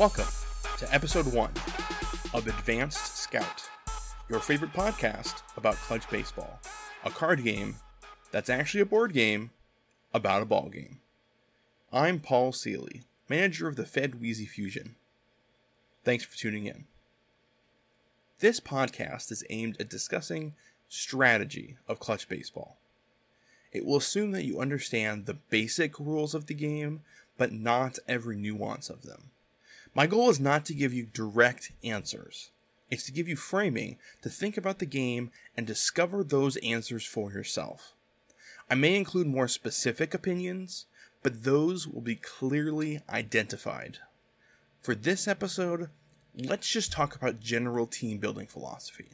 Welcome to episode one of Advanced Scout, your favorite podcast about clutch baseball, a card game that's actually a board game about a ball game. I'm Paul Seeley, manager of the Fed Wheezy Fusion. Thanks for tuning in. This podcast is aimed at discussing strategy of clutch baseball. It will assume that you understand the basic rules of the game, but not every nuance of them. My goal is not to give you direct answers. It's to give you framing to think about the game and discover those answers for yourself. I may include more specific opinions, but those will be clearly identified. For this episode, let's just talk about general team building philosophy.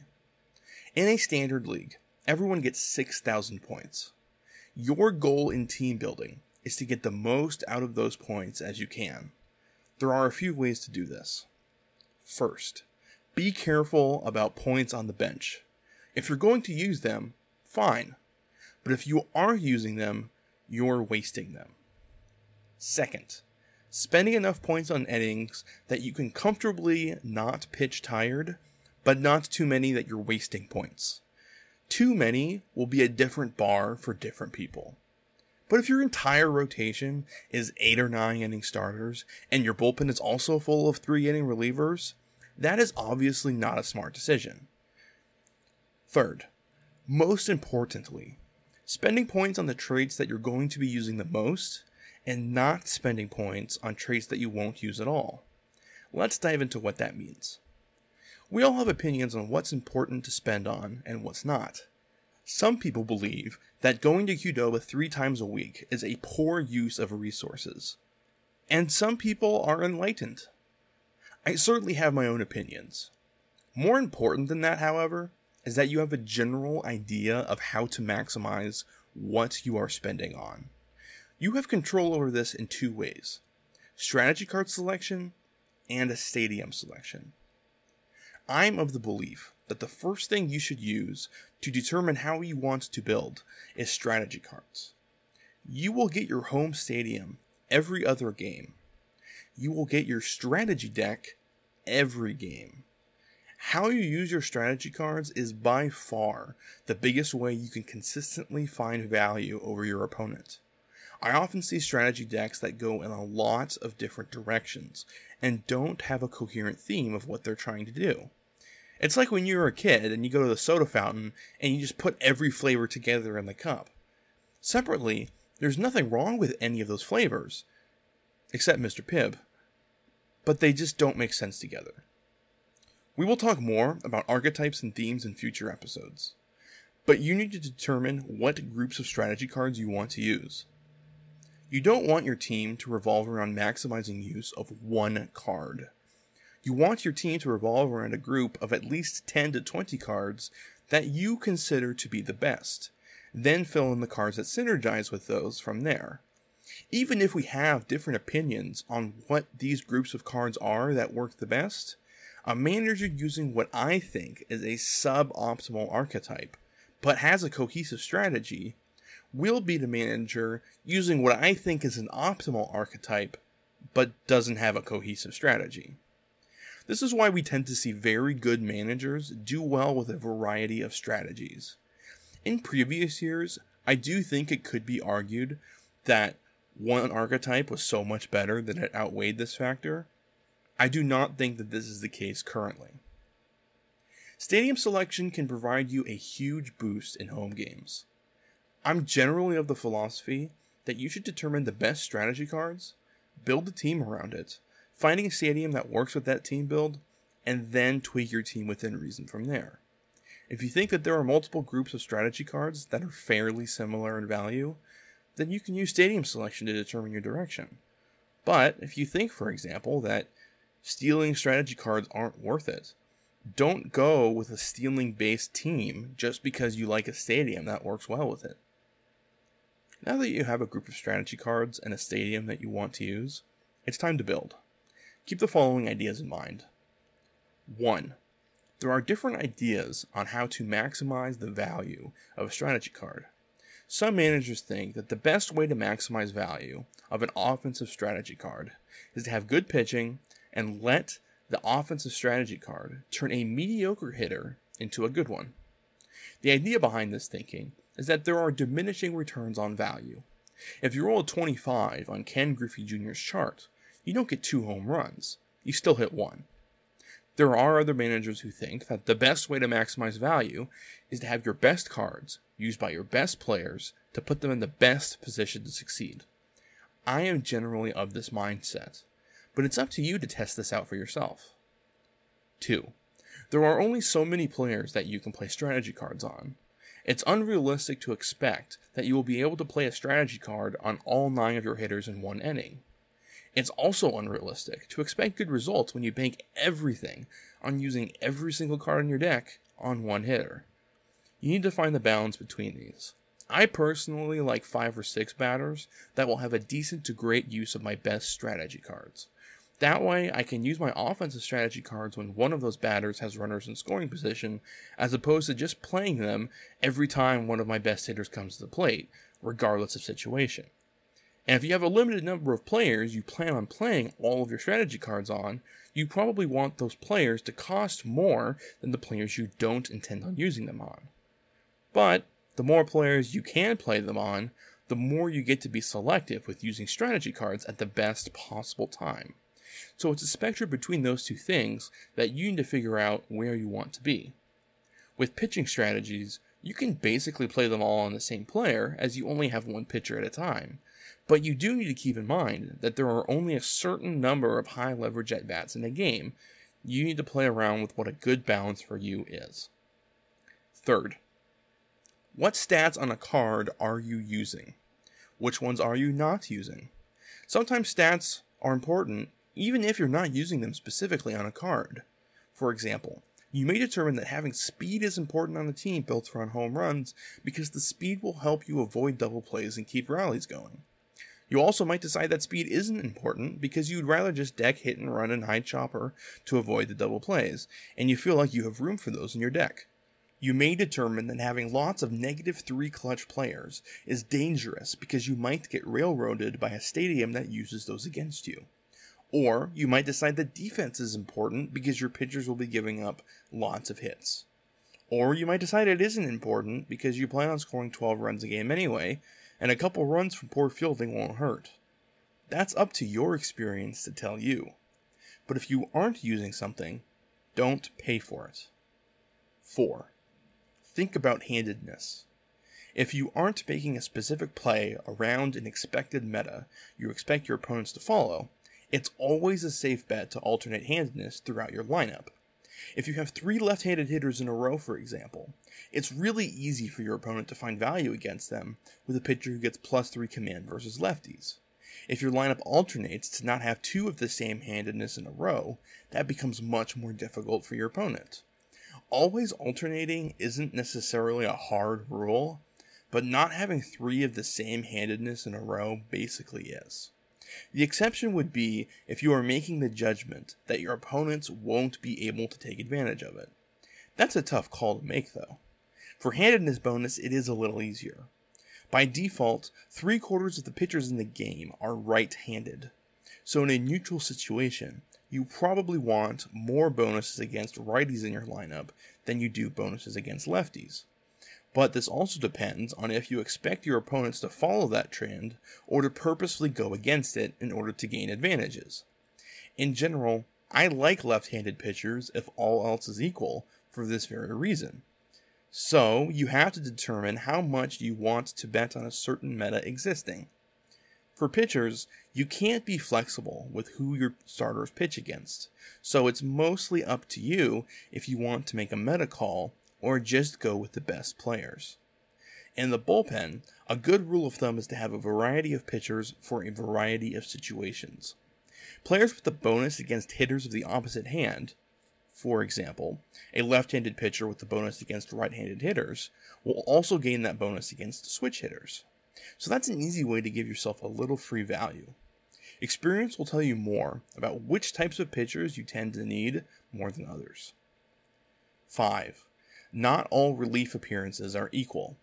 In a standard league, everyone gets 6,000 points. Your goal in team building is to get the most out of those points as you can. There are a few ways to do this. First, be careful about points on the bench. If you're going to use them, fine. But if you are using them, you're wasting them. Second, spending enough points on innings that you can comfortably not pitch tired, but not too many that you're wasting points. Too many will be a different bar for different people. But if your entire rotation is eight or nine inning starters and your bullpen is also full of three inning relievers, that is obviously not a smart decision. Third, most importantly, spending points on the traits that you're going to be using the most and not spending points on traits that you won't use at all. Let's dive into what that means. We all have opinions on what's important to spend on and what's not. Some people believe that going to Qdoba three times a week is a poor use of resources. And some people are enlightened. I certainly have my own opinions. More important than that, however, is that you have a general idea of how to maximize what you are spending on. You have control over this in two ways strategy card selection and a stadium selection. I'm of the belief that the first thing you should use to determine how you want to build is strategy cards. You will get your home stadium every other game. You will get your strategy deck every game. How you use your strategy cards is by far the biggest way you can consistently find value over your opponent. I often see strategy decks that go in a lot of different directions and don't have a coherent theme of what they're trying to do. It's like when you were a kid and you go to the soda fountain and you just put every flavor together in the cup. Separately, there's nothing wrong with any of those flavors, except Mr. Pibb, but they just don't make sense together. We will talk more about archetypes and themes in future episodes, but you need to determine what groups of strategy cards you want to use. You don't want your team to revolve around maximizing use of one card. You want your team to revolve around a group of at least 10 to 20 cards that you consider to be the best. Then fill in the cards that synergize with those from there. Even if we have different opinions on what these groups of cards are that work the best, a manager using what I think is a suboptimal archetype, but has a cohesive strategy, will be the manager using what I think is an optimal archetype, but doesn't have a cohesive strategy. This is why we tend to see very good managers do well with a variety of strategies. In previous years, I do think it could be argued that one archetype was so much better that it outweighed this factor. I do not think that this is the case currently. Stadium selection can provide you a huge boost in home games. I'm generally of the philosophy that you should determine the best strategy cards, build a team around it, finding a stadium that works with that team build, and then tweak your team within reason from there. If you think that there are multiple groups of strategy cards that are fairly similar in value, then you can use stadium selection to determine your direction. But if you think, for example, that stealing strategy cards aren't worth it, don't go with a stealing based team just because you like a stadium that works well with it. Now that you have a group of strategy cards and a stadium that you want to use, it's time to build. Keep the following ideas in mind. 1. There are different ideas on how to maximize the value of a strategy card. Some managers think that the best way to maximize value of an offensive strategy card is to have good pitching and let the offensive strategy card turn a mediocre hitter into a good one. The idea behind this thinking is that there are diminishing returns on value. If you roll a 25 on Ken Griffey Jr.'s chart, you don't get two home runs, you still hit one. There are other managers who think that the best way to maximize value is to have your best cards used by your best players to put them in the best position to succeed. I am generally of this mindset, but it's up to you to test this out for yourself. 2. There are only so many players that you can play strategy cards on. It's unrealistic to expect that you will be able to play a strategy card on all 9 of your hitters in one inning. It's also unrealistic to expect good results when you bank everything on using every single card in your deck on one hitter. You need to find the balance between these. I personally like five or six batters that will have a decent to great use of my best strategy cards. That way, I can use my offensive strategy cards when one of those batters has runners in scoring position, as opposed to just playing them every time one of my best hitters comes to the plate, regardless of situation. And if you have a limited number of players you plan on playing all of your strategy cards on, you probably want those players to cost more than the players you don't intend on using them on. But the more players you can play them on, the more you get to be selective with using strategy cards at the best possible time. So it's a spectrum between those two things that you need to figure out where you want to be. With pitching strategies, you can basically play them all on the same player as you only have one pitcher at a time. But you do need to keep in mind that there are only a certain number of high leverage at bats in a game. You need to play around with what a good balance for you is. Third, what stats on a card are you using? Which ones are you not using? Sometimes stats are important even if you're not using them specifically on a card. For example, you may determine that having speed is important on a team built to run home runs because the speed will help you avoid double plays and keep rallies going. You also might decide that speed isn't important because you'd rather just deck hit and run and high chopper to avoid the double plays, and you feel like you have room for those in your deck. You may determine that having lots of negative 3 clutch players is dangerous because you might get railroaded by a stadium that uses those against you. Or you might decide that defense is important because your pitchers will be giving up lots of hits. Or you might decide it isn't important because you plan on scoring 12 runs a game anyway, and a couple runs from poor fielding won't hurt. That's up to your experience to tell you. But if you aren't using something, don't pay for it. 4 think about handedness. If you aren't making a specific play around an expected meta you expect your opponents to follow, it's always a safe bet to alternate handedness throughout your lineup. If you have three left handed hitters in a row, for example, it's really easy for your opponent to find value against them with a pitcher who gets plus three command versus lefties. If your lineup alternates to not have two of the same handedness in a row, that becomes much more difficult for your opponent always alternating isn't necessarily a hard rule, but not having three of the same handedness in a row basically is. The exception would be if you are making the judgment that your opponents won't be able to take advantage of it. That's a tough call to make, though. For handedness bonus, it is a little easier. By default, three quarters of the pitchers in the game are right handed. So, in a neutral situation, you probably want more bonuses against righties in your lineup than you do bonuses against lefties. But this also depends on if you expect your opponents to follow that trend or to purposefully go against it in order to gain advantages. In general, I like left handed pitchers if all else is equal for this very reason. So, you have to determine how much you want to bet on a certain meta existing. For pitchers, you can't be flexible with who your starters pitch against, so it's mostly up to you if you want to make a meta call or just go with the best players. In the bullpen, a good rule of thumb is to have a variety of pitchers for a variety of situations. Players with a bonus against hitters of the opposite hand, for example, a left handed pitcher with the bonus against right handed hitters, will also gain that bonus against switch hitters. So that's an easy way to give yourself a little free value. Experience will tell you more about which types of pitchers you tend to need more than others. 5. Not all relief appearances are equal.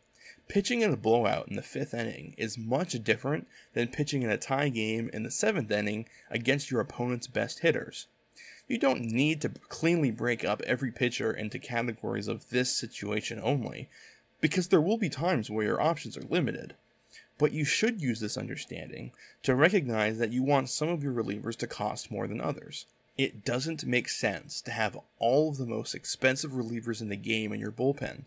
Pitching in a blowout in the fifth inning is much different than pitching in a tie game in the seventh inning against your opponent's best hitters. You don't need to cleanly break up every pitcher into categories of this situation only, because there will be times where your options are limited. But you should use this understanding to recognize that you want some of your relievers to cost more than others. It doesn't make sense to have all of the most expensive relievers in the game in your bullpen,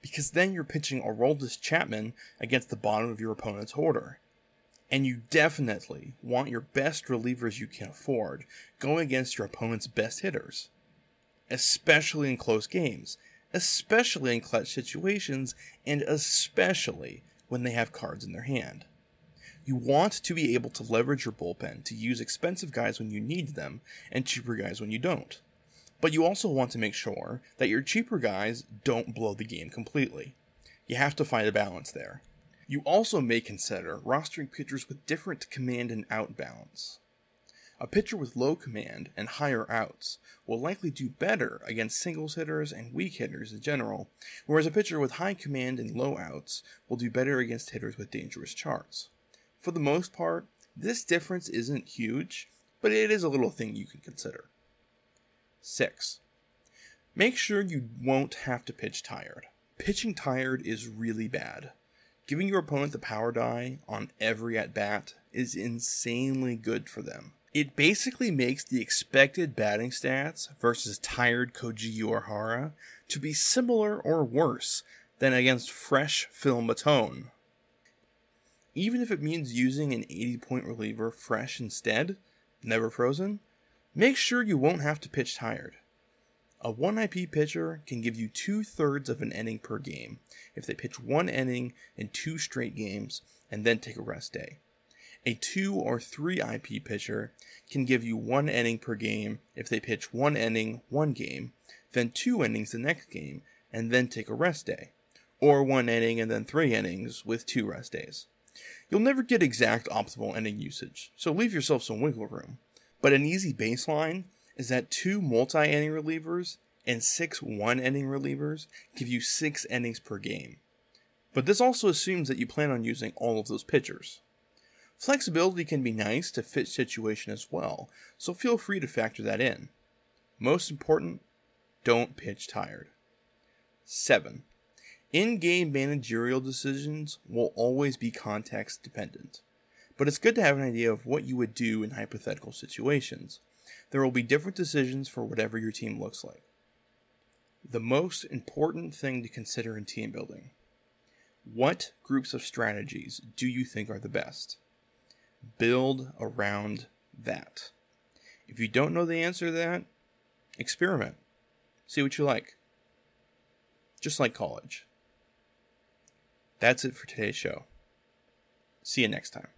because then you're pitching Aroldis Chapman against the bottom of your opponent's order. And you definitely want your best relievers you can afford going against your opponent's best hitters, especially in close games, especially in clutch situations, and especially when they have cards in their hand. You want to be able to leverage your bullpen to use expensive guys when you need them and cheaper guys when you don't. But you also want to make sure that your cheaper guys don't blow the game completely. You have to find a balance there. You also may consider rostering pitchers with different command and out balance. A pitcher with low command and higher outs will likely do better against singles hitters and weak hitters in general, whereas a pitcher with high command and low outs will do better against hitters with dangerous charts. For the most part, this difference isn't huge, but it is a little thing you can consider. 6. Make sure you won't have to pitch tired. Pitching tired is really bad. Giving your opponent the power die on every at bat is insanely good for them. It basically makes the expected batting stats versus tired Koji Uehara to be similar or worse than against fresh Phil Maton. Even if it means using an 80 point reliever fresh instead, never frozen, make sure you won't have to pitch tired. A 1 IP pitcher can give you two thirds of an inning per game if they pitch one inning in two straight games and then take a rest day. A 2 or 3 IP pitcher can give you one inning per game if they pitch one inning one game, then two innings the next game, and then take a rest day. Or one inning and then three innings with two rest days. You'll never get exact optimal inning usage, so leave yourself some wiggle room. But an easy baseline is that two multi inning relievers and six one inning relievers give you six innings per game. But this also assumes that you plan on using all of those pitchers. Flexibility can be nice to fit situation as well, so feel free to factor that in. Most important, don't pitch tired. 7. In game managerial decisions will always be context dependent, but it's good to have an idea of what you would do in hypothetical situations. There will be different decisions for whatever your team looks like. The most important thing to consider in team building what groups of strategies do you think are the best? Build around that. If you don't know the answer to that, experiment. See what you like. Just like college. That's it for today's show. See you next time.